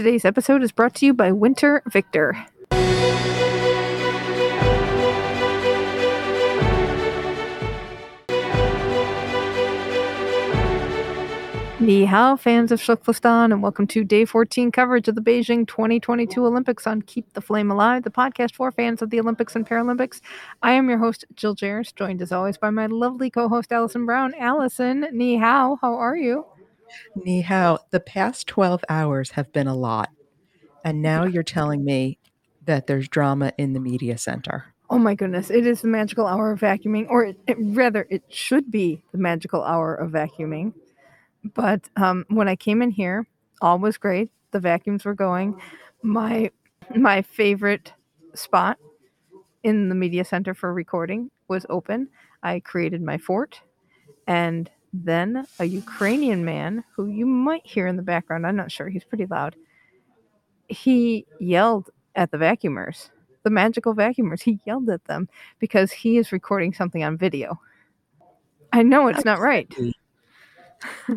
Today's episode is brought to you by Winter Victor. Ni hao, fans of Shuklistan, and welcome to day 14 coverage of the Beijing 2022 Olympics on Keep the Flame Alive, the podcast for fans of the Olympics and Paralympics. I am your host, Jill Jarvis, joined as always by my lovely co host, Allison Brown. Allison, ni hao, how are you? Ni hao, the past 12 hours have been a lot. And now you're telling me that there's drama in the media center. Oh my goodness, it is the magical hour of vacuuming, or it, it, rather, it should be the magical hour of vacuuming. But um, when I came in here, all was great. The vacuums were going. My my favorite spot in the media center for recording was open. I created my fort, and then a Ukrainian man who you might hear in the background. I'm not sure. He's pretty loud. He yelled at the vacuumers, the magical vacuumers. He yelled at them because he is recording something on video. I know it's not right. How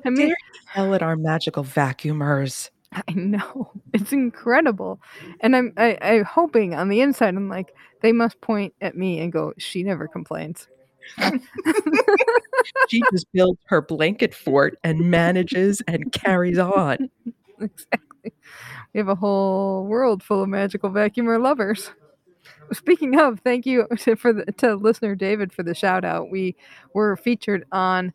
I mean, yell at our magical vacuumers. I know it's incredible, and I'm I, I'm hoping on the inside I'm like they must point at me and go, she never complains. she just builds her blanket fort and manages and carries on. Exactly. We have a whole world full of magical vacuumer lovers. Speaking of, thank you to, for the, to listener David for the shout out. We were featured on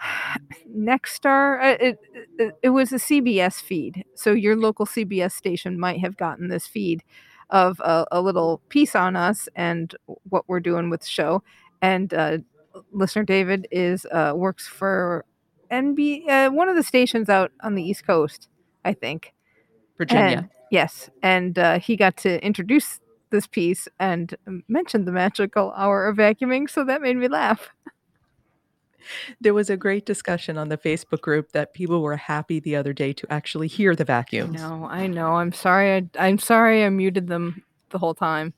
Nexstar. Uh, it, it, it was a CBS feed, so your local CBS station might have gotten this feed of a, a little piece on us and what we're doing with the show. And uh, listener David is uh, works for NB uh, one of the stations out on the East Coast, I think, Virginia. And, yes, and uh, he got to introduce this piece and mentioned the magical hour of vacuuming, so that made me laugh. There was a great discussion on the Facebook group that people were happy the other day to actually hear the vacuums. No, I know. I'm sorry. I, I'm sorry. I muted them the whole time,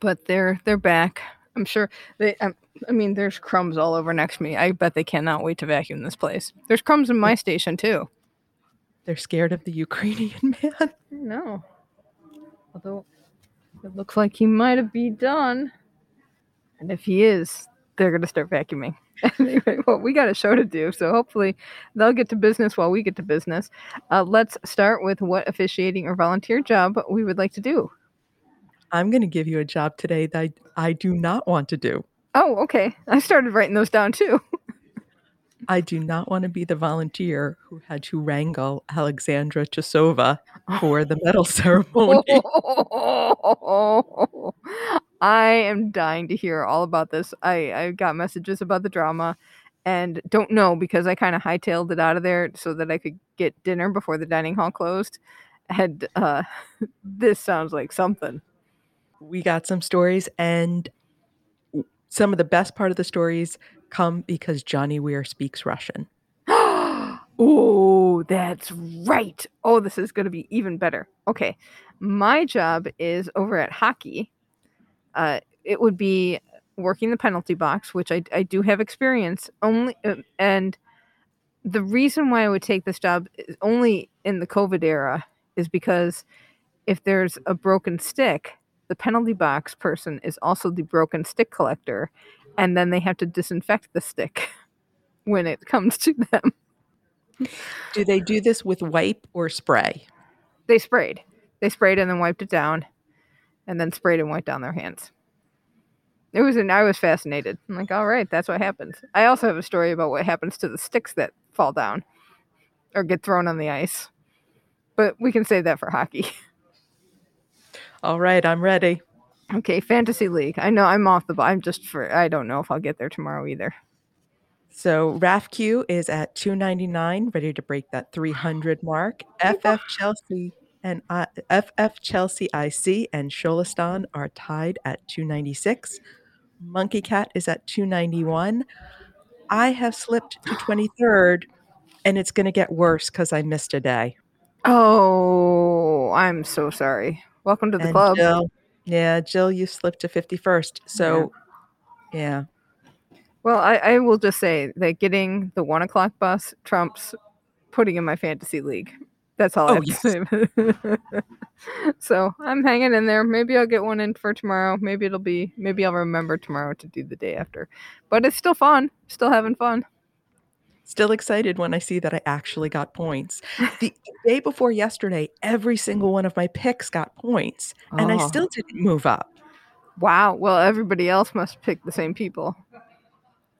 but they're they're back. I'm sure they. Um, I mean, there's crumbs all over next to me. I bet they cannot wait to vacuum this place. There's crumbs in my station too. They're scared of the Ukrainian man. No. Although it looks like he might have be done. And if he is, they're going to start vacuuming. anyway, well, we got a show to do, so hopefully they'll get to business while we get to business. Uh, let's start with what officiating or volunteer job we would like to do. I'm going to give you a job today that I, I do not want to do. Oh, okay. I started writing those down too. I do not want to be the volunteer who had to wrangle Alexandra Trusova for the medal ceremony. I am dying to hear all about this. I, I got messages about the drama and don't know because I kind of hightailed it out of there so that I could get dinner before the dining hall closed. And uh, this sounds like something. We got some stories, and some of the best part of the stories come because Johnny Weir speaks Russian. oh, that's right. Oh, this is going to be even better. Okay. My job is over at hockey. Uh, it would be working the penalty box, which I, I do have experience only. Uh, and the reason why I would take this job is only in the COVID era is because if there's a broken stick, the penalty box person is also the broken stick collector and then they have to disinfect the stick when it comes to them. Do they do this with wipe or spray? They sprayed. They sprayed and then wiped it down and then sprayed and wiped down their hands. It was and I was fascinated. I'm like, all right, that's what happens. I also have a story about what happens to the sticks that fall down or get thrown on the ice. But we can save that for hockey. All right, I'm ready. Okay, fantasy league. I know I'm off the. I'm just for. I don't know if I'll get there tomorrow either. So RAFQ is at 299, ready to break that 300 mark. FF Chelsea and I, FF Chelsea IC and Shuklistan are tied at 296. Monkey Cat is at 291. I have slipped to 23rd, and it's going to get worse because I missed a day. Oh, I'm so sorry. Welcome to the and club. Jill, yeah, Jill, you slipped to 51st. So, yeah. yeah. Well, I, I will just say that getting the one o'clock bus trumps putting in my fantasy league. That's all Oh, I have to say. so I'm hanging in there. Maybe I'll get one in for tomorrow. Maybe it'll be. Maybe I'll remember tomorrow to do the day after. But it's still fun. Still having fun. Still excited when I see that I actually got points. The day before yesterday, every single one of my picks got points, and I Oh. still didn't move up. Wow. Well, everybody else must pick the same people. I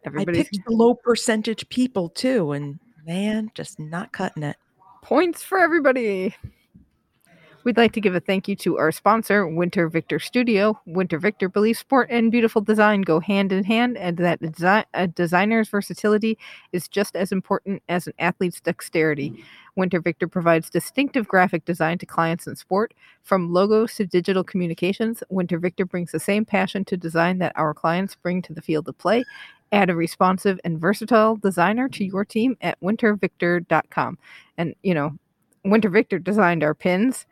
Everybody's picked the low percentage people too, and man, just not cutting it. points for everybody. We'd like to give a thank you to our sponsor, Winter Victor Studio. Winter Victor believes sport and beautiful design go hand in hand, and that desi- a designer's versatility is just as important as an athlete's dexterity. Mm. Winter Victor provides distinctive graphic design to clients in sport. From logos to digital communications, Winter Victor brings the same passion to design that our clients bring to the field of play. Add a responsive and versatile designer to your team at wintervictor.com. And, you know, Winter Victor designed our pins.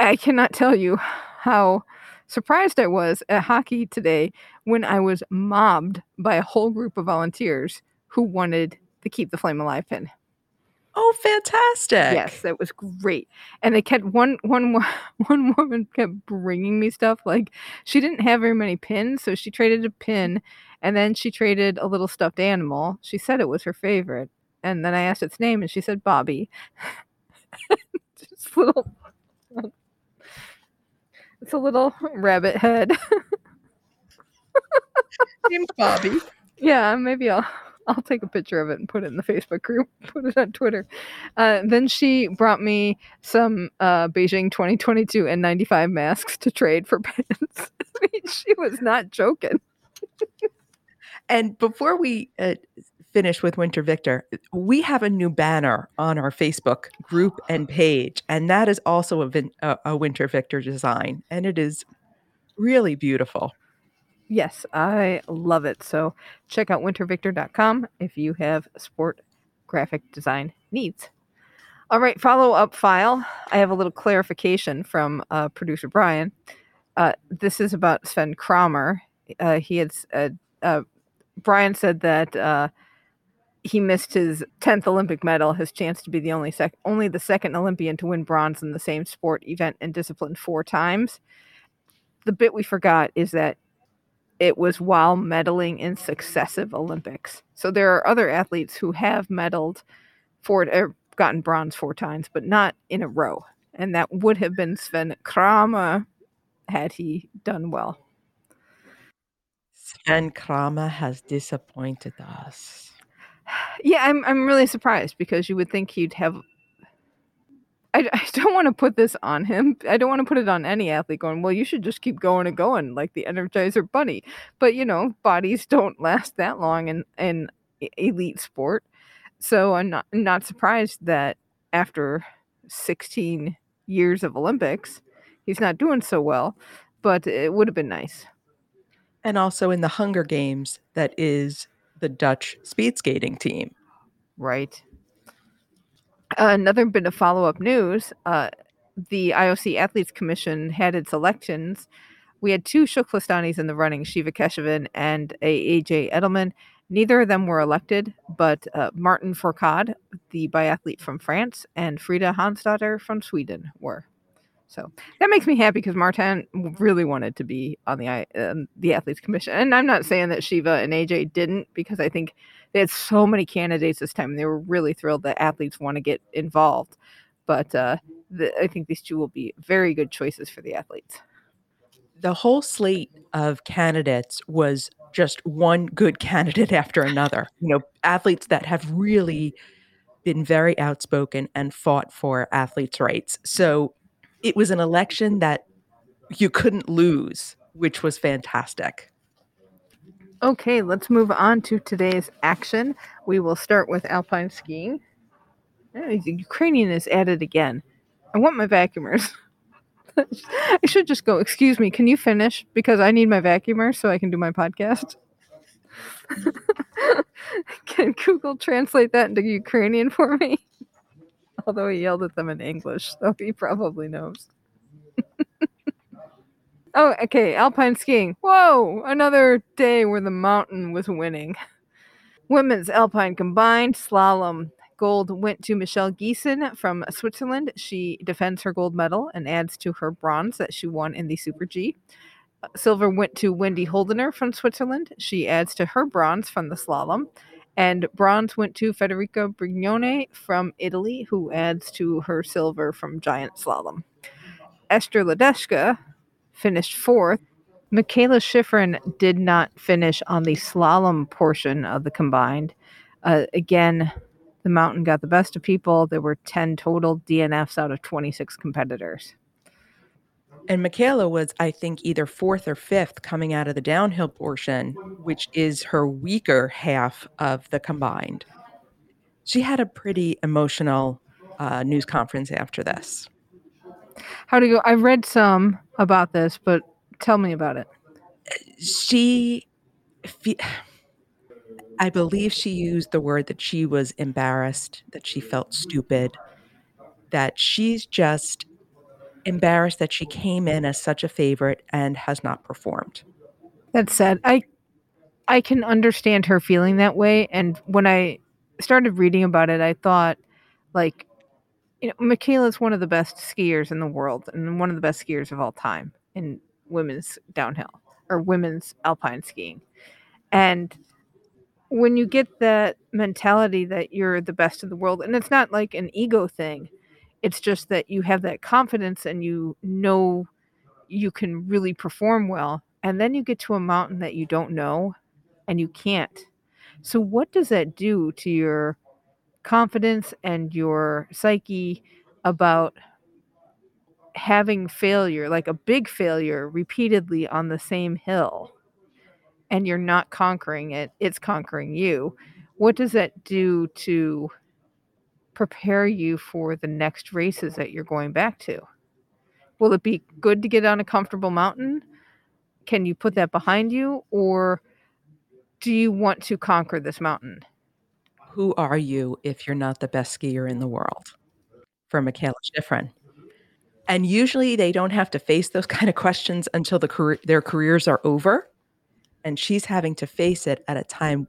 I cannot tell you how surprised I was at hockey today when I was mobbed by a whole group of volunteers who wanted the Keep the Flame Alive pin. Oh, fantastic! Yes, that was great. And they kept one one one woman kept bringing me stuff like she didn't have very many pins, so she traded a pin and then she traded a little stuffed animal. She said it was her favorite. And then I asked its name and she said Bobby. Just little It's a little rabbit head. named Bobby. Yeah, maybe I'll I'll take a picture of it and put it in the Facebook group, put it on Twitter. Uh, then she brought me some uh, Beijing 2022 N95 masks to trade for pants. I mean, she was not joking. And before we uh, finish with Winter Victor, we have a new banner on our Facebook group and page, and that is also a, vin- a, a Winter Victor design, and it is really beautiful. Yes, I love it. So check out wintervictor.com if you have sport graphic design needs. All right, follow up file. I have a little clarification from uh, producer Brian. Uh, this is about Sven Kramer. Uh, he had uh, uh, Brian said that uh, he missed his tenth Olympic medal, his chance to be the only sec- only the second Olympian to win bronze in the same sport, event, and discipline four times. The bit we forgot is that it was while medaling in successive Olympics. So there are other athletes who have medaled for or gotten bronze four times, but not in a row. And that would have been Sven Kramer had he done well. Sven Kramer has disappointed us. Yeah, I'm I'm really surprised because you would think he'd have. I, I don't want to put this on him. I don't want to put it on any athlete going, well, you should just keep going and going like the Energizer Bunny. But, you know, bodies don't last that long in, in elite sport. So I'm not, not surprised that after 16 years of Olympics, he's not doing so well. But it would have been nice. And also in the Hunger Games, that is the Dutch speed skating team. Right. another bit of follow up news uh, the IOC Athletes Commission had its elections. We had two Shuklistanis in the running, Shiva Keshavan and AJ Edelman. Neither of them were elected, but uh, Martin Fourcade, the biathlete from France, and Frida Hansdotter from Sweden were. So that makes me happy because Martin really wanted to be on the um, the athletes commission, and I'm not saying that Shiva and AJ didn't because I think they had so many candidates this time. And they were really thrilled that athletes want to get involved, but uh, the, I think these two will be very good choices for the athletes. The whole slate of candidates was just one good candidate after another. You know, athletes that have really been very outspoken and fought for athletes' rights. So it was an election that you couldn't lose, which was fantastic. Okay, let's move on to today's action. We will start with alpine skiing. Eh, the Ukrainian is added again. I want my vacuumers. I should just go, excuse me, can you finish? Because I need my vacuumer so I can do my podcast. can Google translate that into Ukrainian for me? Although he yelled at them in English, so he probably knows. oh, okay, alpine skiing. Whoa, another day where the mountain was winning. Women's alpine combined, slalom, Gold went to Michelle Gisin from Switzerland. She defends her gold medal and adds to her bronze that she won in the Super G. Silver went to Wendy Holdener from Switzerland. She adds to her bronze from the slalom. And bronze went to Federica Brignone from Italy, who adds to her silver from giant slalom. Ester Ledecká finished fourth. Mikaela Shiffrin did not finish on the slalom portion of the combined. Uh, again, the mountain got the best of people. There were 10 total DNFs out of 26 competitors. And Mikaela was, I think, either fourth or fifth coming out of the downhill portion, which is her weaker half of the combined. She had a pretty emotional uh, news conference after this. How do you go? I read some about this, but tell me about it. She, I believe she used the word that she was embarrassed, that she felt stupid, that she's just embarrassed that she came in as such a favorite and has not performed. That said, I I can understand her feeling that way and when I started reading about it, I thought like you know, Mikaela is one of the best skiers in the world and one of the best skiers of all time in women's downhill or women's alpine skiing. And when you get that mentality that you're the best in the world, and it's not like an ego thing, it's just that you have that confidence and you know you can really perform well. And then you get to a mountain that you don't know and you can't. So, what does that do to your confidence and your psyche about having failure, like a big failure, repeatedly on the same hill? And you're not conquering it, it's conquering you. What does that do to prepare you for the next races that you're going back to? Will it be good to get on a comfortable mountain? Can you put that behind you? Or do you want to conquer this mountain? Who are you if you're not the best skier in the world? For Mikaela Shiffrin. And usually they don't have to face those kind of questions until the career, their careers are over. And she's having to face it at a time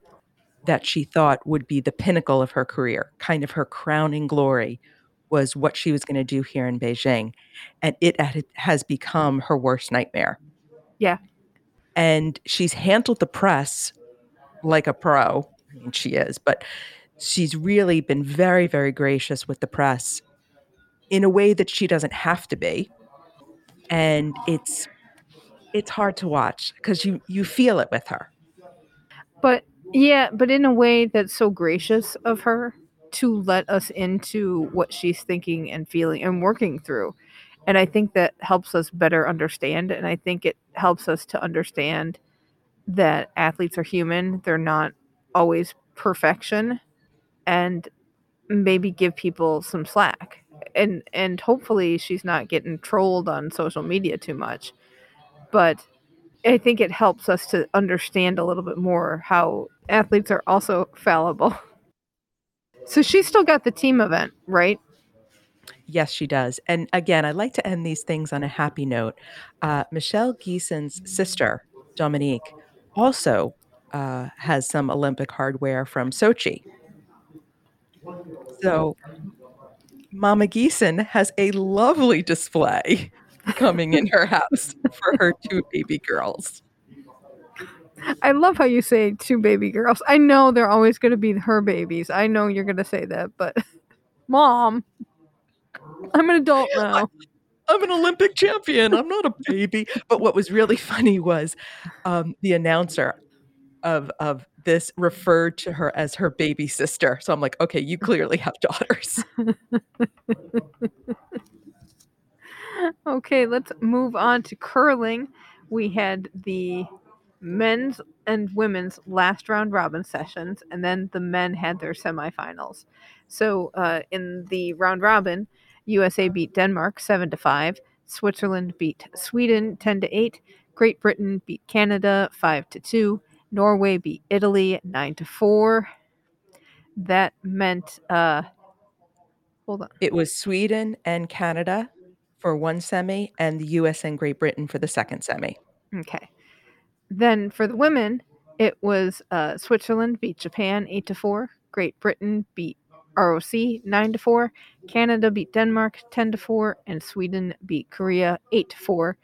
that she thought would be the pinnacle of her career, kind of her crowning glory was what she was going to do here in Beijing. And it has become her worst nightmare. Yeah. And she's handled the press like a pro. I mean, she is, but she's really been very, very gracious with the press in a way that she doesn't have to be. And it's it's hard to watch because you you feel it with her. But yeah, but in a way that's so gracious of her to let us into what she's thinking and feeling and working through. And I think that helps us better understand. And I think it helps us to understand that athletes are human. They're not always perfection and maybe give people some slack. And and hopefully she's not getting trolled on social media too much. But I think it helps us to understand a little bit more how athletes are also fallible. So she's still got the team event, right? Yes, she does. And again, I'd like to end these things on a happy note. Uh, Michelle Gisin's sister, Dominique, also uh, has some Olympic hardware from Sochi. So Mama Gisin has a lovely display coming in her house for her two baby girls. I love how you say two baby girls. I know they're always going to be her babies. I know you're going to say that, but mom, I'm an adult now. I'm an Olympic champion. I'm not a baby. But what was really funny was um, the announcer of of this referred to her as her baby sister. So I'm like, okay, you clearly have daughters. Okay, let's move on to curling. We had the men's and women's last round robin sessions, and then the men had their semifinals. So uh, in the round robin, USA beat Denmark 7 to 5. Switzerland beat Sweden 10 to 8. Great Britain beat Canada 5 to 2. Norway beat Italy 9 to 4. That meant uh hold on. It was Sweden and Canada for one semi and the US and Great Britain for the second semi. Okay. Then for the women, it was uh, Switzerland beat Japan 8 to 4. Great Britain beat ROC 9 to 4. Canada beat Denmark 10 to 4 and Sweden beat Korea 8 to 4.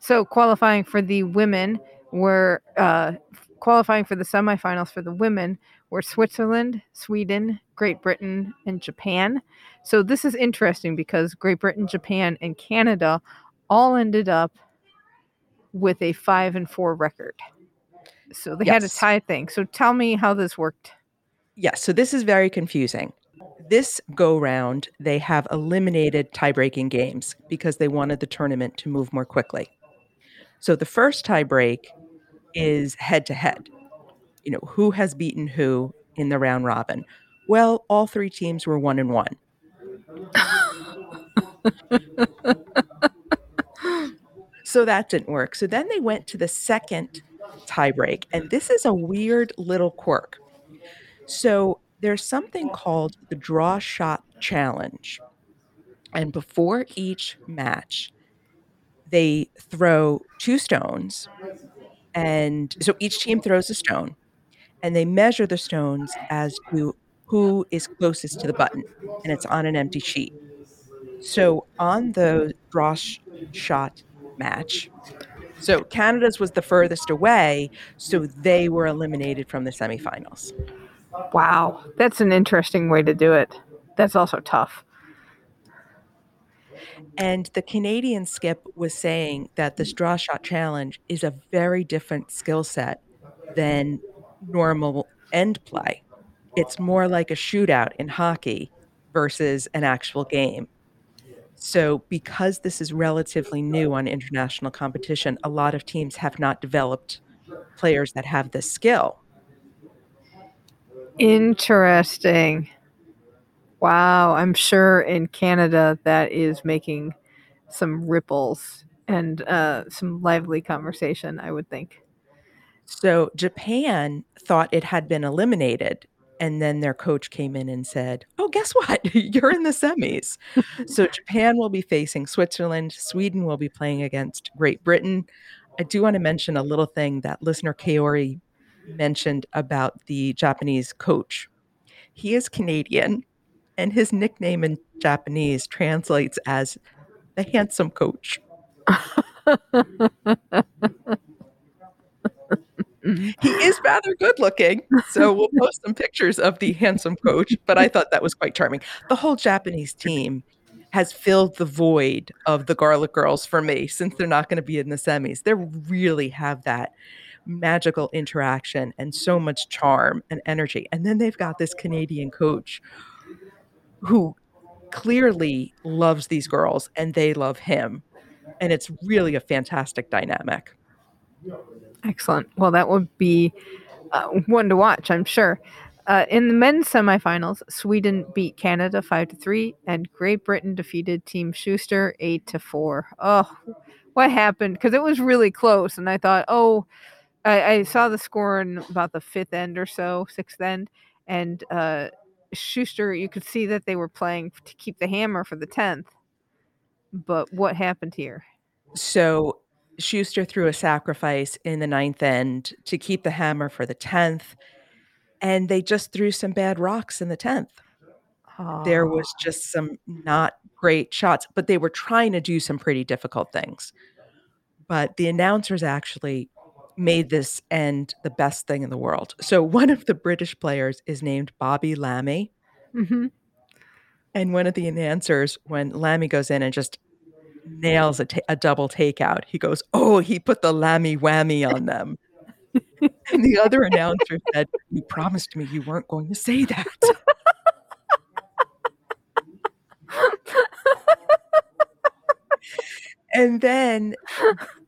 So qualifying for the women were uh, qualifying for the semifinals for the women were Switzerland, Sweden, Great Britain, and Japan. So this is interesting because Great Britain, Japan, and Canada all ended up with a five and four record. So they had a tie thing. So tell me how this worked. Yes, so this is very confusing. This go round, they have eliminated tie breaking games because they wanted the tournament to move more quickly. So the first tie break is head to head. You know, who has beaten who in the round robin? Well, all three teams were one and one. So that didn't work. So then they went to the second tie break, and this is a weird little quirk. So there's something called the draw shot challenge. And before each match, they throw two stones. And so each team throws a stone, and they measure the stones as to who is closest to the button, and it's on an empty sheet. So on the draw sh- shot match, so Canada's was the furthest away, so they were eliminated from the semifinals. Wow, that's an interesting way to do it. That's also tough. And the Canadian skip was saying that this draw shot challenge is a very different skill set than normal end play. It's more like a shootout in hockey versus an actual game. So, because this is relatively new on international competition, a lot of teams have not developed players that have this skill. Interesting. Wow, I'm sure in Canada that is making some ripples and uh, some lively conversation, I would think. So Japan thought it had been eliminated. And then their coach came in and said, Oh, guess what? You're in the semis. so Japan will be facing Switzerland. Sweden will be playing against Great Britain. I do want to mention a little thing that listener Kaori mentioned about the Japanese coach. He is Canadian, and his nickname in Japanese translates as the handsome coach. Mm-hmm. He is rather good looking. So we'll post some pictures of the handsome coach, but I thought that was quite charming. The whole Japanese team has filled the void of the Garlic Girls for me since they're not going to be in the semis. They really have that magical interaction and so much charm and energy. And then they've got this Canadian coach who clearly loves these girls and they love him. And it's really a fantastic dynamic. Excellent. Well, that would be uh, one to watch, I'm sure. Uh, in the men's semifinals, Sweden beat Canada five to three, and Great Britain defeated Team Schuster eight to four. Oh, what happened? Because it was really close, and I thought, oh, I, I saw the score in about the fifth end or so, sixth end, and uh, Schuster, you could see that they were playing to keep the hammer for the tenth. But what happened here? So Schuster threw a sacrifice in the ninth end to keep the hammer for the 10th. And they just threw some bad rocks in the 10th. There was just some not great shots, but they were trying to do some pretty difficult things. But the announcers actually made this end the best thing in the world. So one of the British players is named Bobby Lammie. hmm And one of the announcers, when Lammie goes in and just nails a, double takeout, he goes, Oh, he put the Lammie whammy on them. and the other announcer said, You promised me you weren't going to say that. and then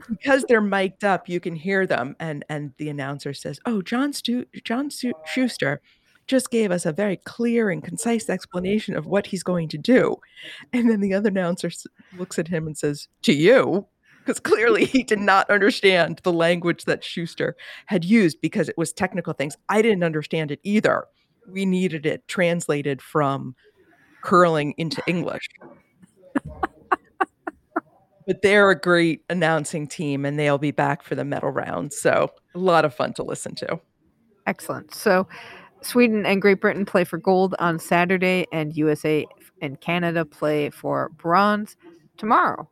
because they're mic'd up, you can hear them. And and the announcer says, Oh, John Stu- John Su- Schuster just gave us a very clear and concise explanation of what he's going to do. And then the other announcer looks at him and says, To you? Because clearly he did not understand the language that Schuster had used because it was technical things. I didn't understand it either. We needed it translated from curling into English. but they're a great announcing team and they'll be back for the medal round. So a lot of fun to listen to. Excellent. So, Sweden and Great Britain play for gold on Saturday, and USA and Canada play for bronze tomorrow.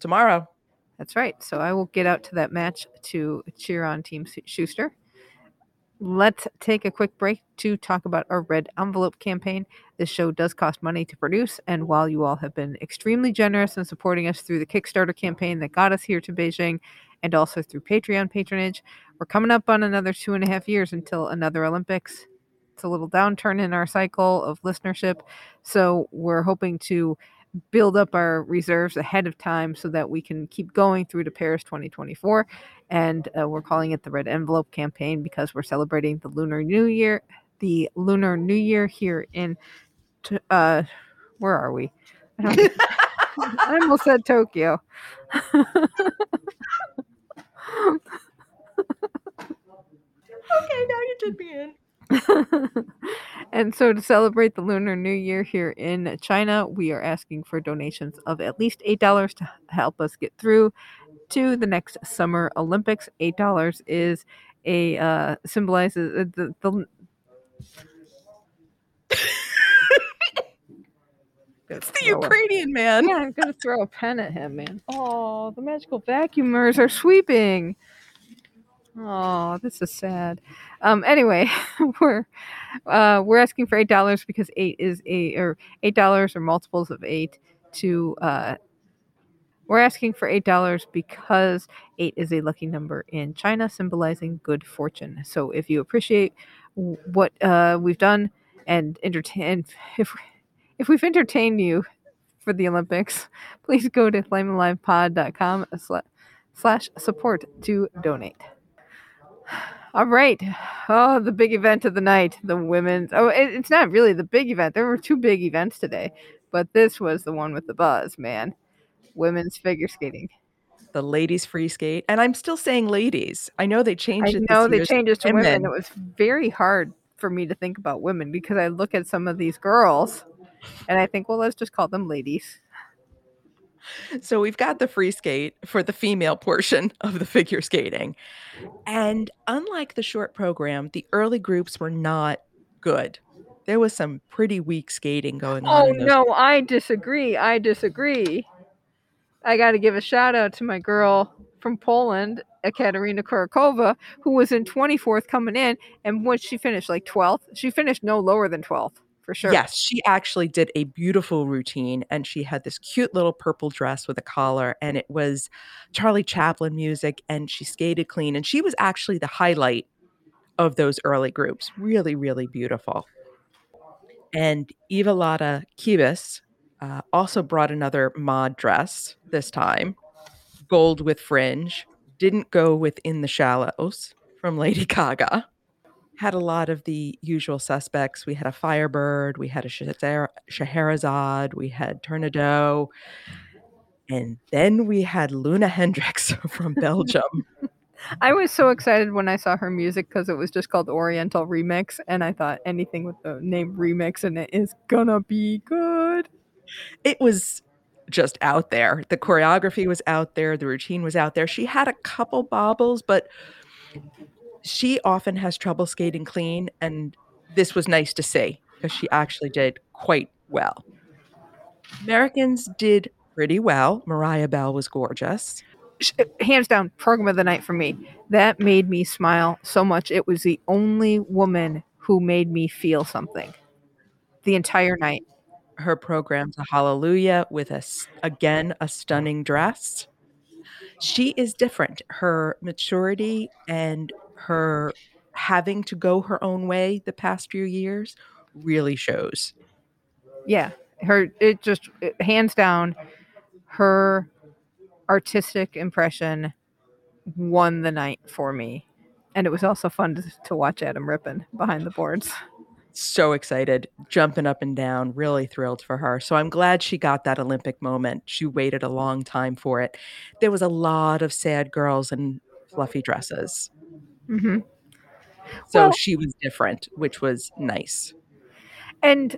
Tomorrow. That's right. So I will get out to that match to cheer on Team Schuster. Let's take a quick break to talk about our red envelope campaign. This show does cost money to produce, and while you all have been extremely generous in supporting us through the Kickstarter campaign that got us here to Beijing and also through Patreon patronage, we're coming up on another two and a half years until another Olympics. It's a little downturn in our cycle of listenership, so we're hoping to build up our reserves ahead of time so that we can keep going through to Paris 2024. And uh, we're calling it the Red Envelope campaign because we're celebrating the Lunar New Year, the Lunar New Year here in, uh, where are we? I, I almost said Tokyo. okay, now you did me in. and so, to celebrate the Lunar New Year here in China, we are asking for donations of at least $8 to help us get through to the next Summer Olympics. $8 is a uh, symbolizes uh, the, the it's the Ukrainian man. Yeah, I'm gonna throw a pen at him, man. Oh, the magical vacuumers are sweeping. Oh, this is sad. Um, anyway, we're uh, we're asking for eight dollars because eight is a or eight dollars or multiples of eight to uh, we're asking for eight dollars because eight is a lucky number in China, symbolizing good fortune. So if you appreciate what uh, we've done and entertain if if we've entertained you for the Olympics, please go to flamealivepod.com slash support to donate. All right. Oh, the big event of the night, the women's. Oh, it, it's not really the big event. There were two big events today, but this was the one with the buzz, man. Women's figure skating. The ladies free skate, and I'm still saying ladies. I know they changed it. I know they changed it to women. women. It was very hard for me to think about women because I look at some of these girls, and I think, well, let's just call them ladies. So we've got the free skate for the female portion of the figure skating. And unlike the short program, the early groups were not good. There was some pretty weak skating going on. Oh no, groups. I disagree. I disagree. I got to give a shout out to my girl from Poland, Ekaterina Kurakova, who was in 24th coming in. And what she finished? Like 12th? She finished no lower than 12th for sure. Yes, she actually did a beautiful routine and she had this cute little purple dress with a collar and it was Charlie Chaplin music and she skated clean and she was actually the highlight of those early groups. Really, really beautiful. And Eva Lotta Kiibus uh, also brought another mod dress this time, gold with fringe. Didn't go within the shallows from Lady Gaga had a lot of the usual suspects. We had a Firebird, we had a Scheherazade, we had Tornado, and then we had Luna Hendricks from Belgium. I was so excited when I saw her music because it was just called Oriental Remix, and I thought anything with the name remix in it is gonna be good. It was just out there. The choreography was out there, the routine was out there. She had a couple bobbles, but she often has trouble skating clean, and this was nice to see because she actually did quite well. Americans did pretty well. Mariah Bell was gorgeous. Hands down, program of the night for me. That made me smile so much. It was the only woman who made me feel something the entire night. Her program's a hallelujah with a again a stunning dress. She is different. Her maturity and her having to go her own way the past few years really shows. Yeah, her it just it, hands down her artistic impression won the night for me. And it was also fun to, to watch Adam Rippon behind the boards. So excited, jumping up and down, really thrilled for her. So I'm glad she got that Olympic moment. She waited a long time for it. There was a lot of sad girls in fluffy dresses. Mm-hmm. So well, she was different, which was nice. And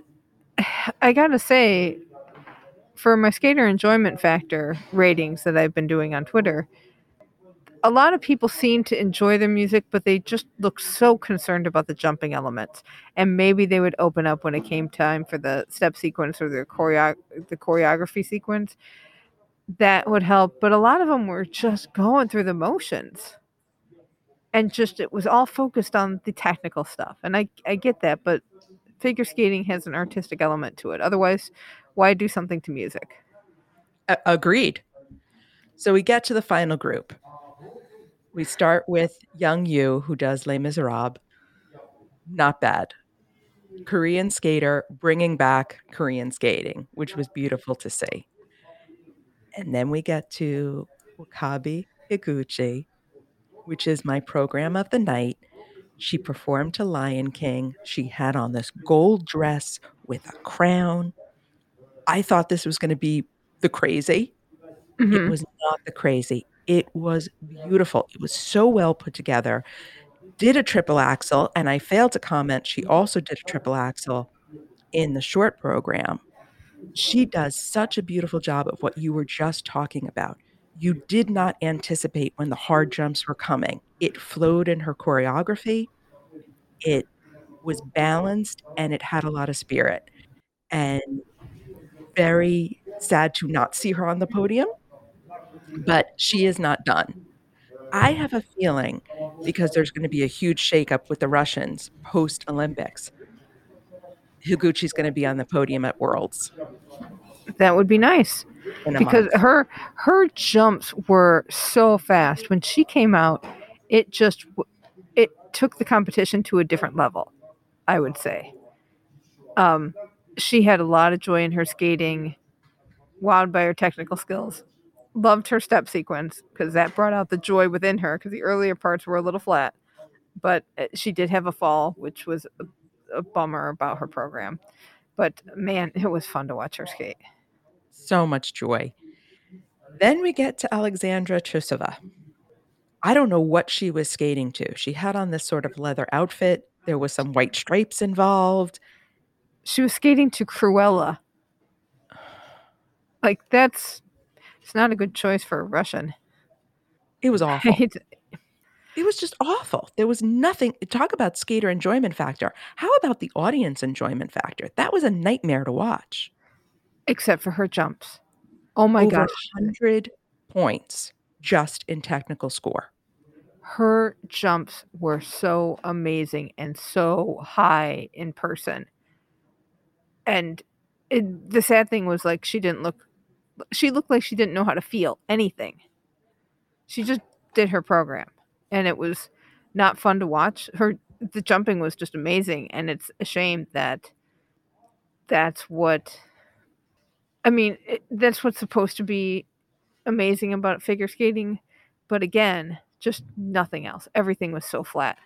I gotta say, for my skater enjoyment factor ratings that I've been doing on Twitter, a lot of people seem to enjoy the music, but they just look so concerned about the jumping elements. And maybe they would open up when it came time for the step sequence or the choreo- the choreography sequence. That would help. But a lot of them were just going through the motions. And just it was all focused on the technical stuff. And I, I get that, but figure skating has an artistic element to it. Otherwise, why do something to music? A- agreed. So we get to the final group. We start with Young You, who does Les Miserables. Not bad. Korean skater bringing back Korean skating, which was beautiful to see. And then we get to Wakaba Higuchi, which is my program of the night. She performed to Lion King. She had on this gold dress with a crown. I thought this was going to be the crazy. Mhm. It was not the crazy. It was beautiful. It was so well put together. Did a triple axel, and I failed to comment. She also did a triple axel in the short program. She does such a beautiful job of what you were just talking about. You did not anticipate when the hard jumps were coming. It flowed in her choreography. It was balanced and it had a lot of spirit. And very sad to not see her on the podium, but she is not done. I have a feeling because there's going to be a huge shakeup with the Russians post Olympics. Higuchi's going to be on the podium at Worlds That would be nice. because month. her her jumps were so fast. When she came out it just it took the competition to a different level i would say. Um she had a lot of joy in her skating wowed by her technical skills. Loved her step sequence because that brought out the joy within her because the earlier parts were a little flat. But uh, she did have a fall which was a, a bummer about her program but man it was fun to watch her skate so much joy. Then we get to Alexandra Trusova. I don't know what she was skating to. She had on this sort of leather outfit. There was some white stripes involved. she was skating to Cruella. Like that's it's not a good choice for a Russian. It was awful. It was just awful. There was nothing. Talk about skater enjoyment factor. How about the audience enjoyment factor? That was a nightmare to watch. Except for her jumps. Oh my Over gosh. 100 points just in technical score. Her jumps were so amazing and so high in person. And it, the sad thing was like she didn't look she looked like she didn't know how to feel anything. She just did her program and it was not fun to watch. Her the jumping was just amazing and it's a shame that that's what I mean, it, that's what's supposed to be amazing about figure skating, but again, just nothing else. Everything was so flat.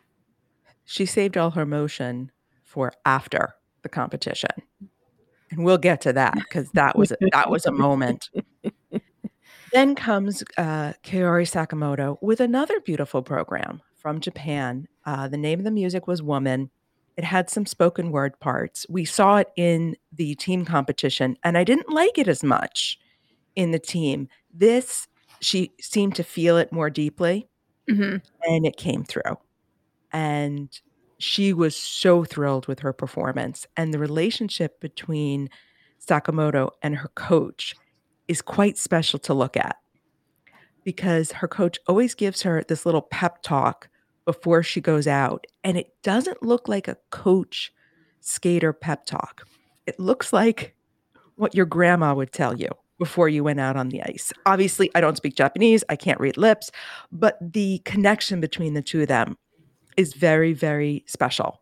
She saved all her motion for after the competition. And we'll get to that because that was that was a moment. then comes uh, Kaori Sakamoto with another beautiful program from Japan. Uh, the name of the music was Woman. It had some spoken word parts. We saw it in the team competition, and I didn't like it as much in the team. This, she seemed to feel it more deeply, Mm-hmm. and it came through. And she was so thrilled with her performance. And the relationship between Sakamoto and her coach is quite special to look at because her coach always gives her this little pep talk before she goes out. And it doesn't look like a coach skater pep talk. It looks like what your grandma would tell you before you went out on the ice. Obviously, I don't speak Japanese, I can't read lips, but the connection between the two of them is very, very special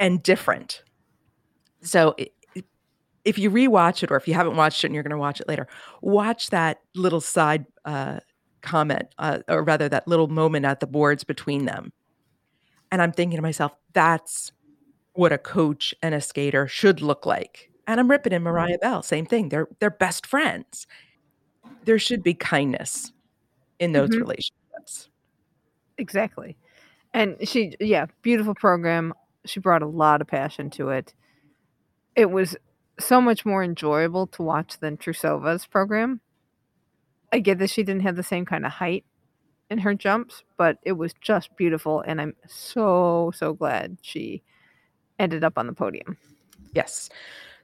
and different. So, i- i- if you rewatch it, or if you haven't watched it and you're going to watch it later, watch that little side uh, comment, uh, or rather, that little moment at the boards between them. And I'm thinking to myself, that's what a coach and a skater should look like. And I'm ripping in Mariah Bell, same thing. They're they're best friends. There should be kindness in those Mhm. relationships. Exactly. And she, yeah, beautiful program. She brought a lot of passion to it. It was so much more enjoyable to watch than Trusova's program. I get that she didn't have the same kind of height in her jumps, but it was just beautiful. And I'm so, so glad she ended up on the podium. Yes.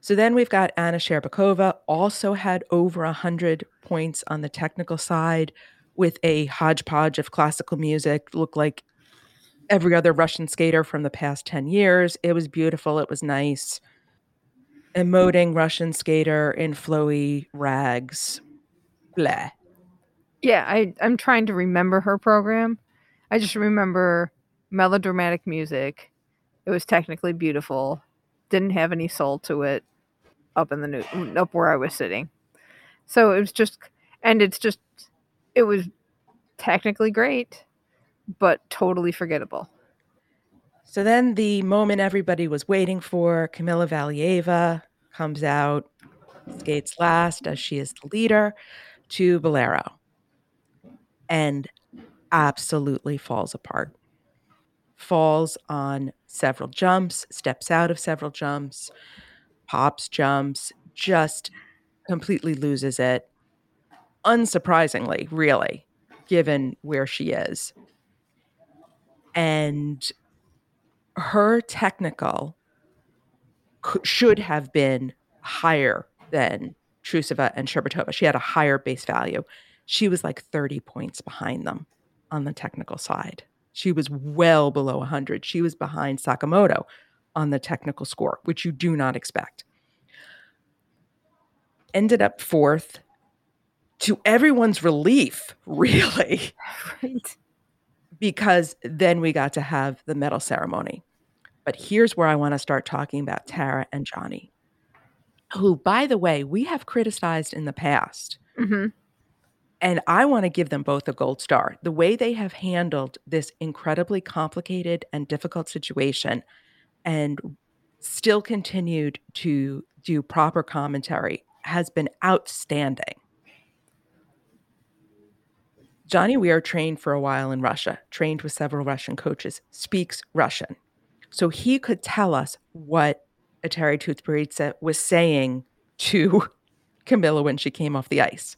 So then we've got Anna Sherbakova, also had over 100 points on the technical side with a hodgepodge of classical music, looked like every other Russian skater from the past 10 years. It was beautiful. It was nice. Emoting Russian skater in flowy rags. Blah. Yeah, I, I'm trying to remember her program. I just remember melodramatic music. It was technically beautiful. Didn't have any soul to it up in the new up where I was sitting. So it was just and it's just it was technically great, but totally forgettable. So then the moment everybody was waiting for, Kamila Valieva comes out, skates last as she is the leader to Bolero and absolutely falls apart. Falls on several jumps, steps out of several jumps, pops jumps, just completely loses it. Unsurprisingly, really, given where she is. And her technical should have been higher than Trusova and Shcherbakova. She had a higher base value. She was like 30 points behind them on the technical side. She was well below 100. She was behind Sakamoto on the technical score, which you do not expect. Ended up fourth to everyone's relief, really. Right. Because then we got to have the medal ceremony. But here's where I want to start talking about Tara and Johnny, who, by the way, we have criticized in the past. Mm-hmm. And I want to give them both a gold star. The way they have handled this incredibly complicated and difficult situation and still continued to do proper commentary has been outstanding. Johnny Weir trained for a while in Russia, trained with several Russian coaches, speaks Russian. So he could tell us what Eteri Tutberidze was saying to Kamila when she came off the ice.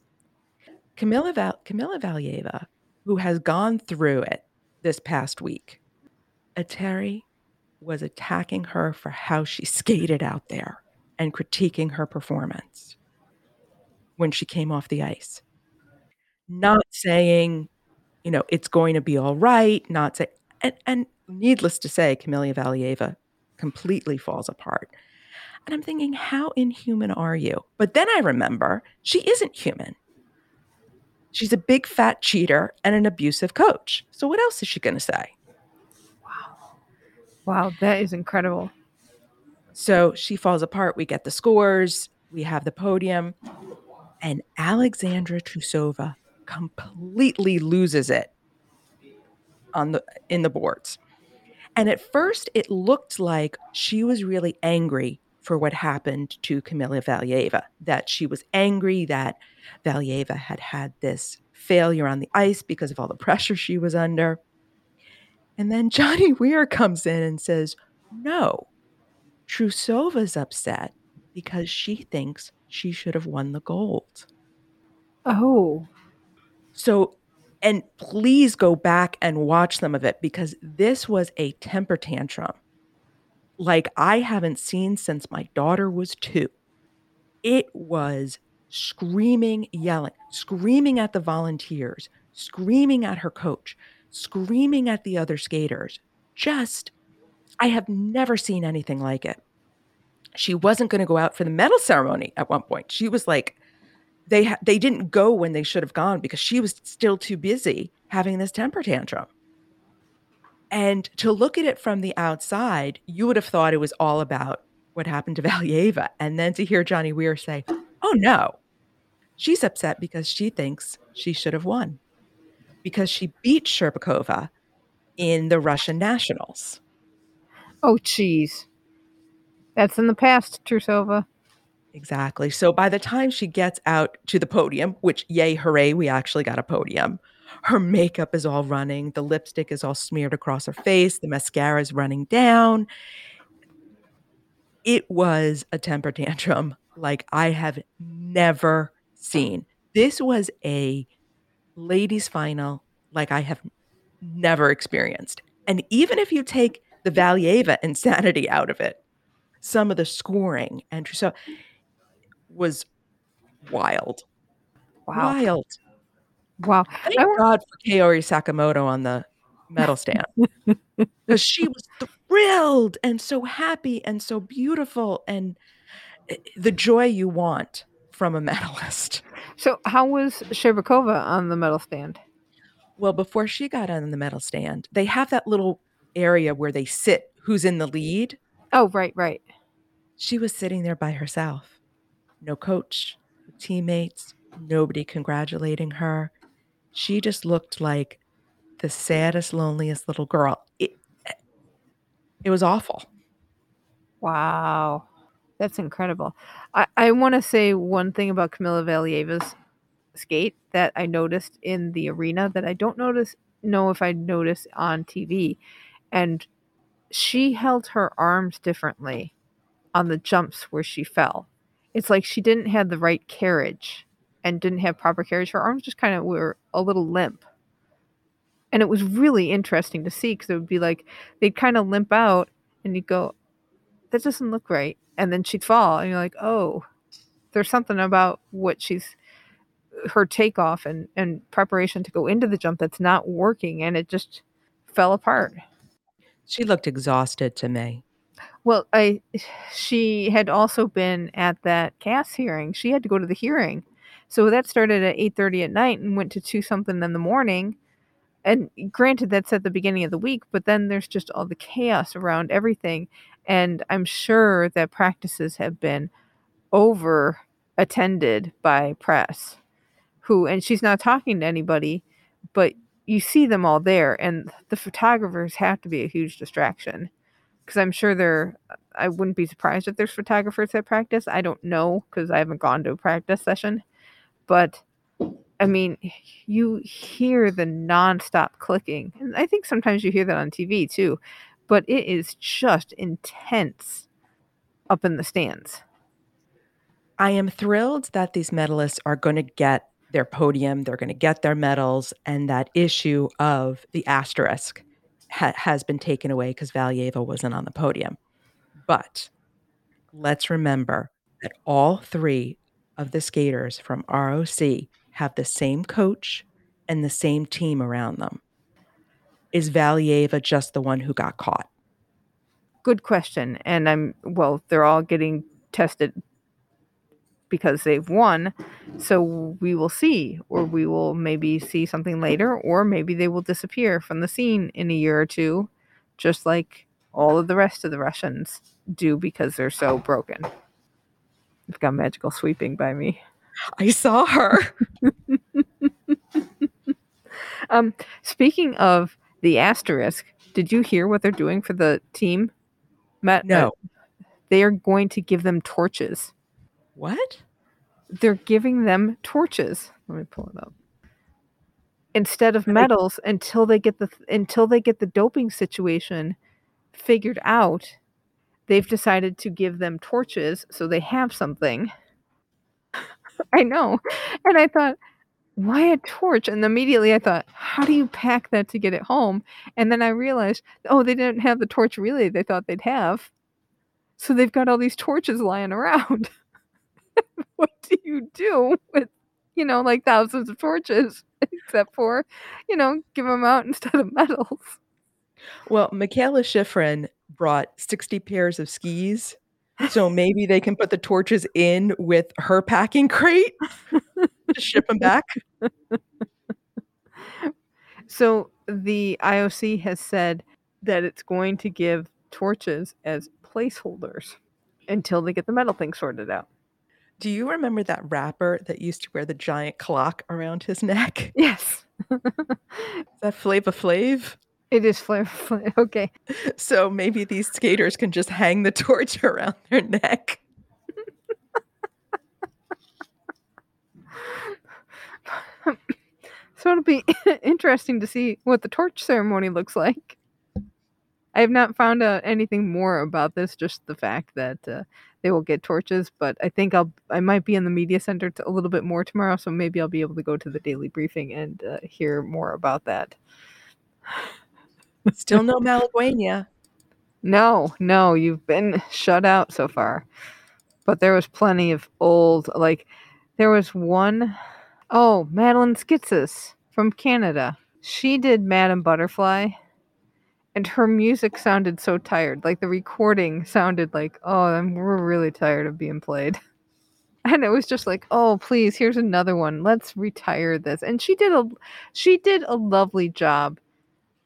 Kamila, Val- Kamila Valieva, who has gone through it this past week, Eteri was attacking her for how she skated out there and critiquing her performance when she came off the ice. Not saying, you know, it's going to be all right, not say, and, and needless to say, Kamila Valieva completely falls apart. And I'm thinking, how inhuman are you? But then I remember she isn't human. She's a big fat cheater and an abusive coach. So what else is she going to say? Wow. Wow, that is incredible. So she falls apart. We get the scores, we have the podium, and Alexandra Trusova completely loses it on the in the boards. And at first it looked like she was really angry for what happened to Kamila Valieva, that she was angry that Valieva had had this failure on the ice because of all the pressure she was under. And then Johnny Weir comes in and says, No, Trusova's upset because she thinks she should have won the gold. Oh. So, and please go back and watch some of it because this was a temper tantrum like I haven't seen since my daughter was two. It was screaming, yelling, screaming at the volunteers, screaming at her coach, screaming at the other skaters. Just, I have never seen anything like it. She wasn't going to go out for the medal ceremony at one point. She was like, they ha- they didn't go when they should have gone because she was still too busy having this temper tantrum. And to look at it from the outside, you would have thought it was all about what happened to Valieva. And then to hear Johnny Weir say, oh no, she's upset because she thinks she should have won because she beat Shcherbakova in the Russian Nationals. Oh, geez. That's in the past, Trusova. Exactly. So by the time she gets out to the podium, which yay, hooray, we actually got a podium, her makeup is all running, the lipstick is all smeared across her face, the mascara is running down. It was a temper tantrum like I have never seen. This was a ladies' final like I have never experienced. And even if you take the Valieva insanity out of it, some of the scoring and so was wild. Wow. Wild. Wow. Thank I God for Kaori Sakamoto on the medal stand. Because she was thrilled and so happy and so beautiful and eh, the joy you want from a medalist. So how was Shcherbakova on the medal stand? Well, before she got on the medal stand, they have that little area where they sit who's in the lead. Oh, right, right. She was sitting there by herself. No coach, teammates, nobody congratulating her. She just looked like the saddest, loneliest little girl. It, it was awful. Wow. That's incredible. I, I want to say one thing about Kamila Valieva's skate that I noticed in the arena that I don't notice know if I noticed on TV. And she held her arms differently on the jumps where she fell. It's like she didn't have the right carriage and didn't have proper carriage. Her arms just kind of were a little limp. And it was really interesting to see because it would be like they'd kind of limp out and you'd go, that doesn't look right. And then she'd fall and you're like, oh, there's something about what she's her takeoff and, and preparation to go into the jump that's not working and it just fell apart. She looked exhausted to me. Well, I she had also been at that CAS hearing. She had to go to the hearing. So that started at 8:30 at night and went to 2 something in the morning. And granted that's at the beginning of the week, but then there's just all the chaos around everything and I'm sure that practices have been over attended by press who and she's not talking to anybody, but you see them all there and the photographers have to be a huge distraction because I'm sure there I wouldn't be surprised if there's photographers at practice. I don't know because I haven't gone to a practice session, but I mean, you hear the nonstop clicking, and I think sometimes you hear that on TV too, but it is just intense up in the stands. I am thrilled that these medalists are going to get their podium, they're going to get their medals, and that issue of the asterisk ha- has been taken away because Valieva wasn't on the podium. But let's remember that all three of the skaters from ROC have the same coach and the same team around them. Is Valieva just the one who got caught? Good question. And I'm, well, they're all getting tested because they've won. So we will see, or we will maybe see something later, or maybe they will disappear from the scene in a year or two, just like all of the rest of the Russians do because they're so broken. I've got magical sweeping by me. I saw her. Um, speaking of the asterisk, did you hear what they're doing for the team? Matt, No. they are going to give them torches. What? They're giving them torches. Let me pull it up. Instead of medals until they get the until they get the doping situation figured out, they've decided to give them torches so they have something. I know. And I thought, why a torch? And immediately I thought, how do you pack that to get it home? And then I realized, oh, they didn't have the torch relay they thought they'd have. So they've got all these torches lying around. what do you do with, you know, like thousands of torches, except for, you know, give them out instead of medals? Well, Mikaela Shiffrin brought 60 pairs of skis. So maybe they can put the torches in with her packing crate to ship them back. So the IOC has said that it's going to give torches as placeholders until they get the medal thing sorted out. Do you remember that rapper that used to wear the giant clock around his neck? Yes. Is that Flavor Flav? It is flavor flav. Okay. So maybe these skaters can just hang the torch around their neck. So it'll be interesting to see what the torch ceremony looks like. I have not found out anything more about this, just the fact that uh, they will get torches. But I think I'll I might be in the media center t- a little bit more tomorrow, so maybe I'll be able to go to the daily briefing and uh, hear more about that. Still no Malaguena. No, no, you've been shut out so far. But there was plenty of old, like, there was one oh Madeline Schizas from Canada. She did Madame Butterfly, and her music sounded so tired. Like the recording sounded like, oh, I'm, we're really tired of being played. And it was just like, oh, please, here's another one. Let's retire this. And she did a, she did a lovely job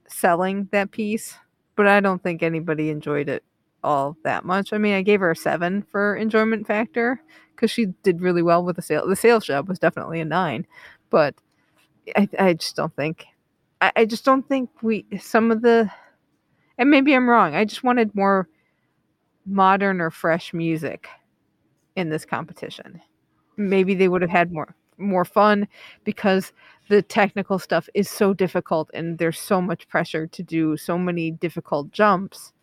selling that piece, but I don't think anybody enjoyed it all that much. I mean, I gave her a seven for enjoyment factor because she did really well with the sale. The sales job was definitely a nine, but I, I just don't think, I, I just don't think we, some of the, and maybe I'm wrong. I just wanted more modern or fresh music in this competition. Maybe they would have had more more fun because the technical stuff is so difficult and there's so much pressure to do so many difficult jumps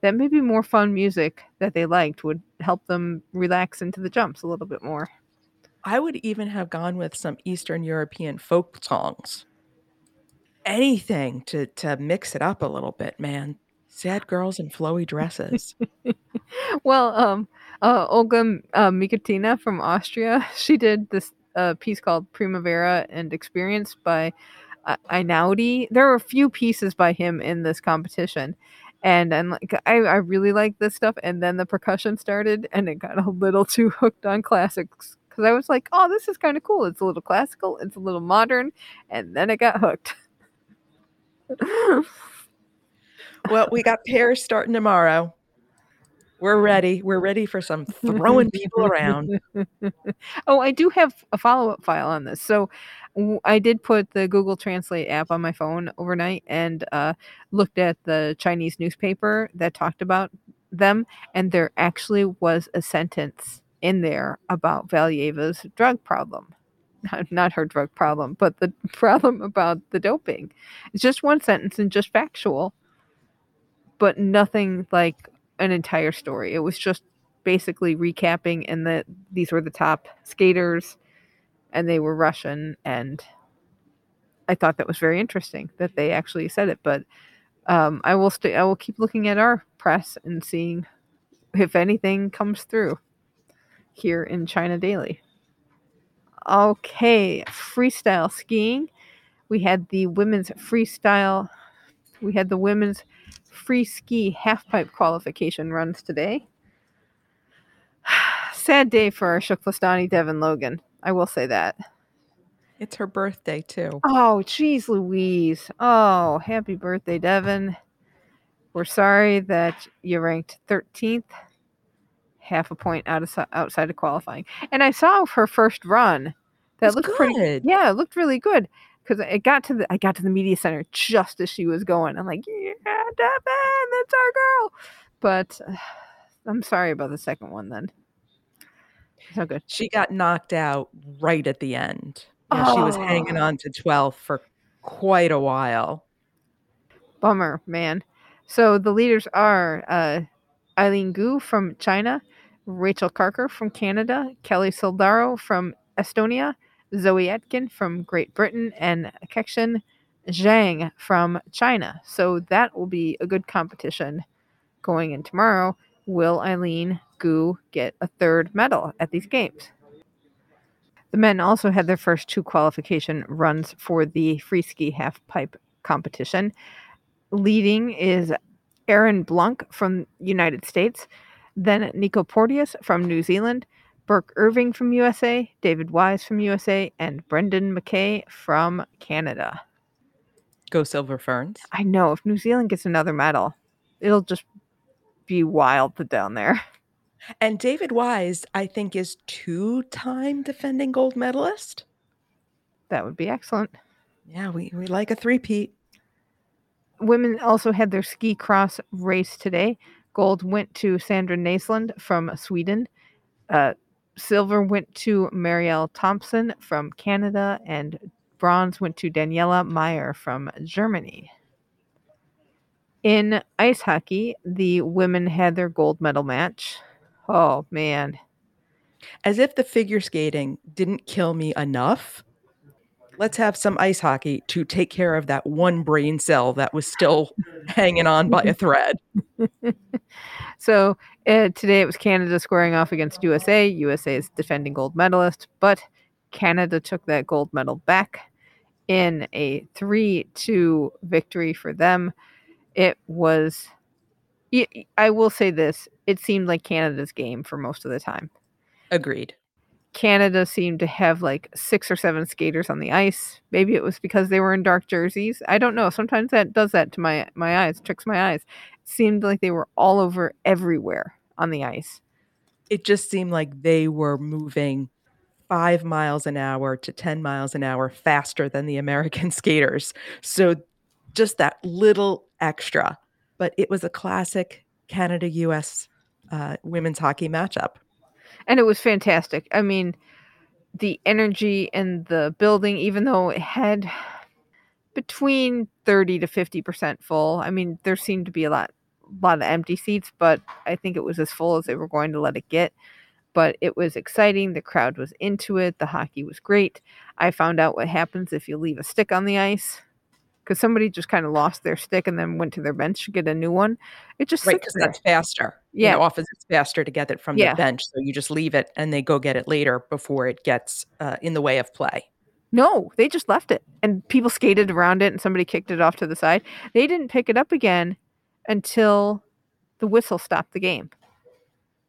that maybe more fun music that they liked would help them relax into the jumps a little bit more. I would even have gone with some Eastern European folk songs. Anything to to mix it up a little bit, man. Sad girls in flowy dresses. well, um, uh, Olga uh, Mikutina from Austria, she did this uh, piece called Primavera and Experience by uh, Einaudi. There were a few pieces by him in this competition. And and like I, I really like this stuff. And then the percussion started and it got a little too hooked on classics. Cause I was like, oh, this is kind of cool. It's a little classical, it's a little modern, and then it got hooked. Well, we got pairs starting tomorrow. We're ready. We're ready for some throwing people around. oh, I do have a follow up file on this. So I did put the Google Translate app on my phone overnight and uh, looked at the Chinese newspaper that talked about them, and there actually was a sentence in there about Valieva's drug problem. Not her drug problem, but the problem about the doping. It's just one sentence and just factual but nothing like an entire story. It was just basically recapping and that these were the top skaters and they were Russian and I thought that was very interesting that they actually said it. But um, I will stay. I will keep looking at our press and seeing if anything comes through here in China Daily. Okay, freestyle skiing. We had the women's freestyle. We had the women's free ski halfpipe qualification runs today. Sad day for our Shuklistani Devin Logan. I will say that. It's her birthday too. Oh, geez, Louise. Oh, happy birthday, Devin. We're sorry that you ranked 13th, half a point out of outside of qualifying. And I saw her first run. That looked pretty good. pretty. Yeah, it looked really good because it got to the I got to the media center just as she was going. I'm like, yeah, Devin, that's our girl. But uh, I'm sorry about the second one then. So good. She got knocked out right at the end. oh. She was hanging oh. on to 12 for quite a while. Bummer, man. So the leaders are uh, Eileen Gu from China, Rachel Karker from Canada, Kelly Sildaru from Estonia, Zoe Atkin from Great Britain, and Kexin Zhang from China. So that will be a good competition going in tomorrow. Will Eileen Gu get a third medal at these games? The men also had their first two qualification runs for the free ski half pipe competition. Leading is Aaron Blunck from United States, then Nico Porteous from New Zealand, Birk Irving from USA, David Wise from USA, and Brendan Mackay from Canada. Go Silver Ferns. I know. If New Zealand gets another medal, it'll just be wild down there. And David Wise, I think, is two time defending gold medalist. That would be excellent. Yeah, we, we like a three-peat. Women also had their ski cross race today. Gold went to Sandra Naslund from Sweden. Uh, silver went to Marielle Thompson from Canada, and bronze went to Daniela Maier from Germany. In ice hockey, the women had their gold medal match. Oh man. As if the figure skating didn't kill me enough, let's have some ice hockey to take care of that one brain cell that was still hanging on by a thread. so uh, today it was Canada squaring off against USA. USA is defending gold medalist, but Canada took that gold medal back in a 3 2 victory for them. It was, I will say this, it seemed like Canada's game for most of the time. Agreed. Canada seemed to have like six or seven skaters on the ice. Maybe it was because they were in dark jerseys. I don't know. Sometimes that does that to my my eyes, tricks my eyes. It seemed like they were all over everywhere on the ice. It just seemed like they were moving five miles an hour to 10 miles an hour faster than the American skaters. So just that little extra. But it was a classic Canada US uh, women's hockey matchup. And it was fantastic. I mean, the energy in the building, even though it had between 30 to 50% full, I mean, there seemed to be a lot, lot of empty seats, but I think it was as full as they were going to let it get but it was exciting. The crowd was into it. The hockey was great. I found out what happens if you leave a stick on the ice because somebody just kind of lost their stick and then went to their bench to get a new one. It just right because that's faster. Yeah, you know, often it's faster to get it from yeah. the bench, so you just leave it and they go get it later before it gets uh, in the way of play. No, they just left it and people skated around it and somebody kicked it off to the side. They didn't pick it up again until the whistle stopped the game.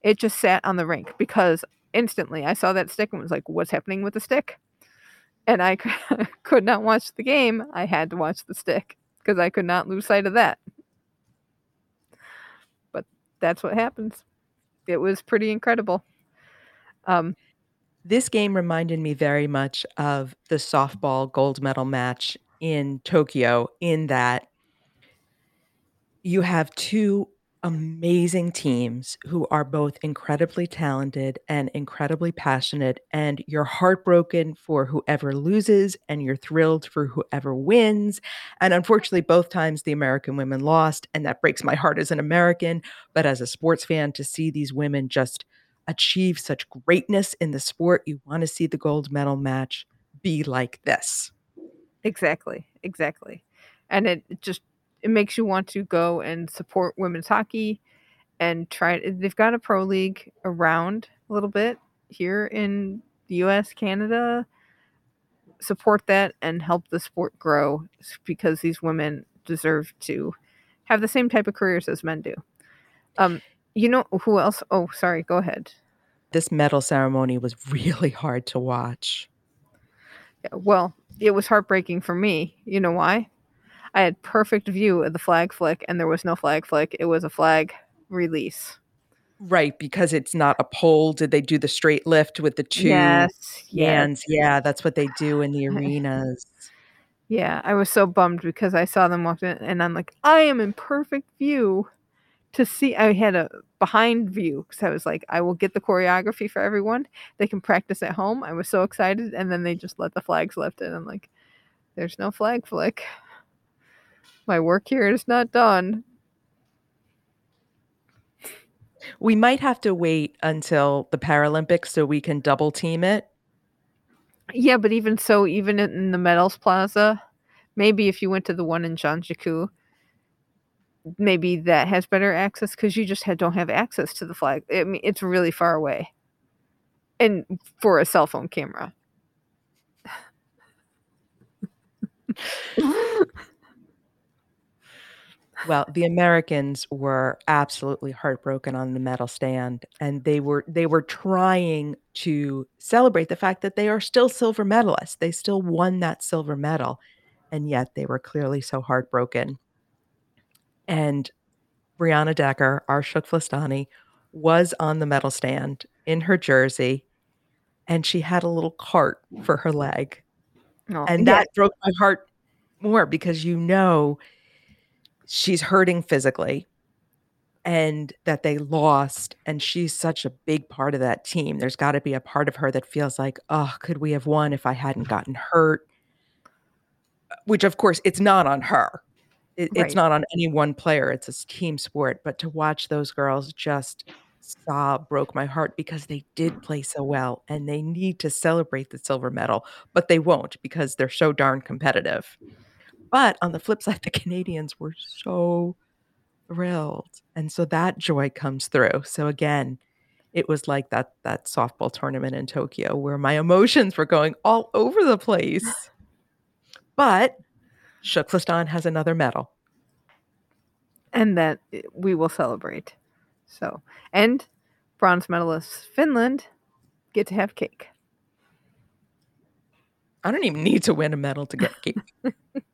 It just sat on the rink because instantly I saw that stick and was like, what's happening with the stick? And I could not watch the game. I had to watch the stick because I could not lose sight of that. But that's what happens. It was pretty incredible. Um, this game reminded me very much of the softball gold medal match in Tokyo, in that you have two amazing teams who are both incredibly talented and incredibly passionate and you're heartbroken for whoever loses and you're thrilled for whoever wins. And unfortunately both times the american women lost and that breaks my heart as an american but as a sports fan to see these women just achieve such greatness in the sport you want to see the gold medal match be like this. Exactly exactly. And it just it makes you want to go and support women's hockey and try they've got a pro league around a little bit here in the US, Canada. Support that and help the sport grow because these women deserve to have the same type of careers as men do. Um, you know who else? Oh, sorry, go ahead. This medal ceremony was really hard to watch. Yeah, well, it was heartbreaking for me. You know why? I had perfect view of the flag flick, and there was no flag flick. It was a flag release. Right, because it's not a pole. Did they do the straight lift with the two yes, hands? Yes. Yeah, that's what they do in the arenas. yeah, I was so bummed because I saw them walk in, and I'm like, I am in perfect view to see. I had a behind view because I was like, I will get the choreography for everyone. They can practice at home. I was so excited, and then they just let the flags lift, and I'm like, there's no flag flick. My work here is not done. We might have to wait until the Paralympics so we can double team it. Yeah, but even so, even in the Medals Plaza, maybe if you went to the one in Shinjuku, maybe that has better access because you just had, don't have access to the flag. I mean, it's really far away, and for a cell phone camera. Well, the Americans were absolutely heartbroken on the medal stand and they were they were trying to celebrate the fact that they are still silver medalists. They still won that silver medal and yet they were clearly so heartbroken. And Brianna Decker, our Shuklistani, was on the medal stand in her jersey and she had a little cart for her leg. Oh, and that broke my heart more because you know she's hurting physically and that they lost and she's such a big part of that team. There's got to be a part of her that feels like oh could we have won if i hadn't gotten hurt? Which of course it's not on her. It, right. it's not on any one player. It's a team sport. But to watch those girls just sob broke my heart because they did play so well and they need to celebrate the silver medal, but they won't because they're so darn competitive. But on the flip side, the Canadians were so thrilled. And so that joy comes through. So again, it was like that that softball tournament in Tokyo where my emotions were going all over the place. But Shuklistan has another medal. And that eh, we will celebrate. So, and bronze medalists Finland get to have cake. I don't even need to win a medal to get cake.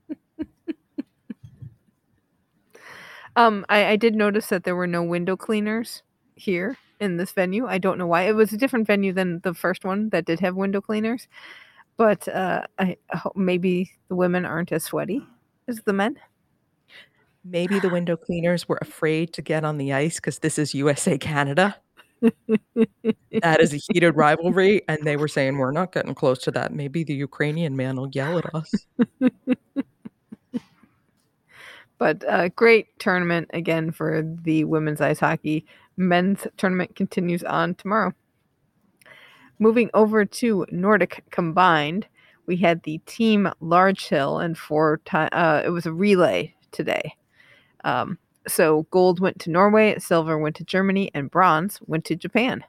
um, I, I did notice that there were no window cleaners here in this venue. I don't know why. It was a different venue than the first one that did have window cleaners. But uh, I hope maybe the women aren't as sweaty as the men. Maybe the window cleaners were afraid to get on the ice because this is USA Canada. that is a heated rivalry, and they were saying we're not getting close to that. Maybe the Ukrainian man will yell at us. but uh, great tournament again for the women's ice hockey. Men's tournament continues on tomorrow. Moving over to Nordic combined, we had the team Large Hill and four time. Uh, it was a relay today. Um, so gold went to Norway, silver went to Germany, and bronze went to Japan.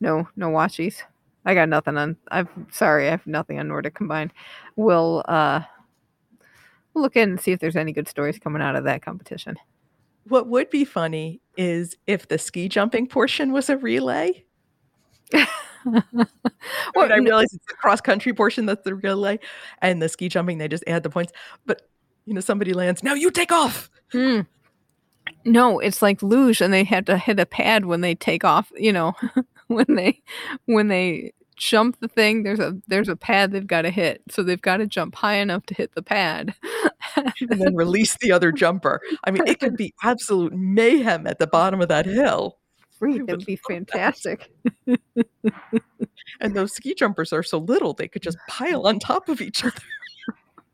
No, no washies. I got nothing on. I'm sorry, I have nothing on Nordic combined. We'll uh, look in and see if there's any good stories coming out of that competition. What would be funny is if the ski jumping portion was a relay. well, I, I realize it's the cross country portion that's the relay, and the ski jumping they just add the points. But you know, somebody lands. Now you take off. Hmm. No, it's like luge, and they have to hit a pad when they take off. You know, when they when they jump the thing, there's a there's a pad they've got to hit. So they've got to jump high enough to hit the pad. and then release the other jumper. I mean, it could be absolute mayhem at the bottom of that hill. Free, that'd be fantastic. and those ski jumpers are so little they could just pile on top of each other.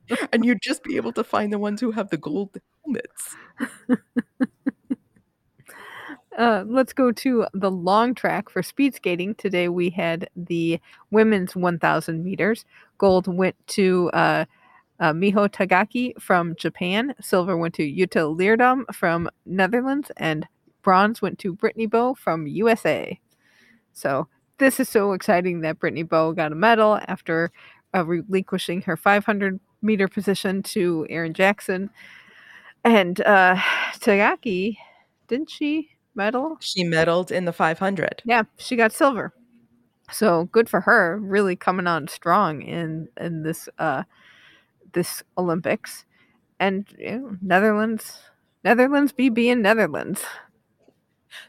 and you'd just be able to find the ones who have the gold helmets. Uh, let's go to the long track for speed skating. Today we had the women's 1,000 meters. Gold went to uh, uh, Miho Takagi from Japan. Silver went to Jutta Leerdam from Netherlands, and bronze went to Brittany Bowe from USA. So this is so exciting that Brittany Bowe got a medal after uh, relinquishing her 500 meter position to Erin Jackson. And uh, Takagi, didn't she medal? She medaled in the 500. Yeah, she got silver. So good for her, really coming on strong in in this uh this Olympics. And you know, Netherlands, Netherlands BB in Netherlands.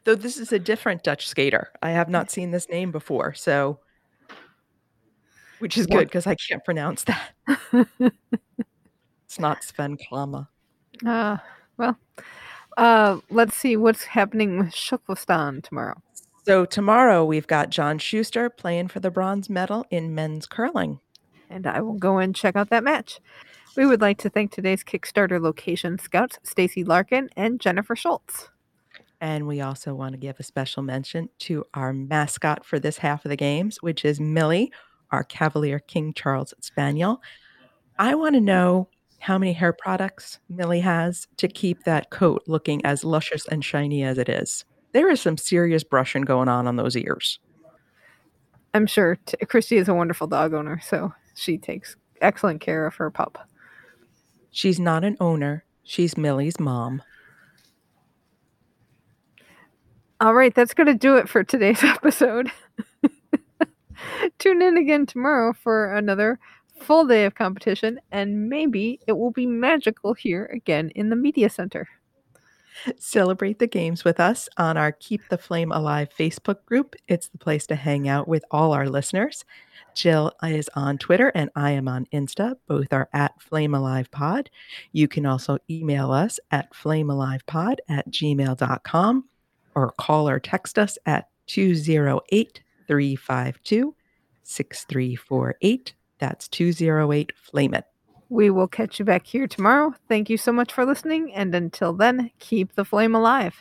Though this is a different Dutch skater. I have not seen this name before, so which is good because I can't pronounce that. it's not Sven Kramer. Uh, well, uh, let's see what's happening with Shuklistan tomorrow. So tomorrow we've got John Shuster playing for the bronze medal in men's curling. And I will go and check out that match. We would like to thank today's Kickstarter location scouts, Stacy Larkin and Jennifer Schultz. And we also want to give a special mention to our mascot for this half of the games, which is Millie, our Cavalier King Charles Spaniel. I want to know how many hair products Millie has to keep that coat looking as luscious and shiny as it is. There is some serious brushing going on on those ears. I'm sure t- Christy is a wonderful dog owner, so she takes excellent care of her pup. She's not an owner, she's Millie's mom. All right, that's going to do it for today's episode. Tune in again tomorrow for another full day of competition, and maybe it will be magical here again in the Media Center. Celebrate the games with us on our Keep the Flame Alive Facebook group. It's the place to hang out with all our listeners. Jill is on Twitter and I am on Insta. Both are at Flame Alive Pod. You can also email us at flamealivepod at gmail.com or call or text us at 208 352 6348. That's 208 Flame It. we will catch you back here tomorrow. Thank you so much for listening, and until then, keep the flame alive.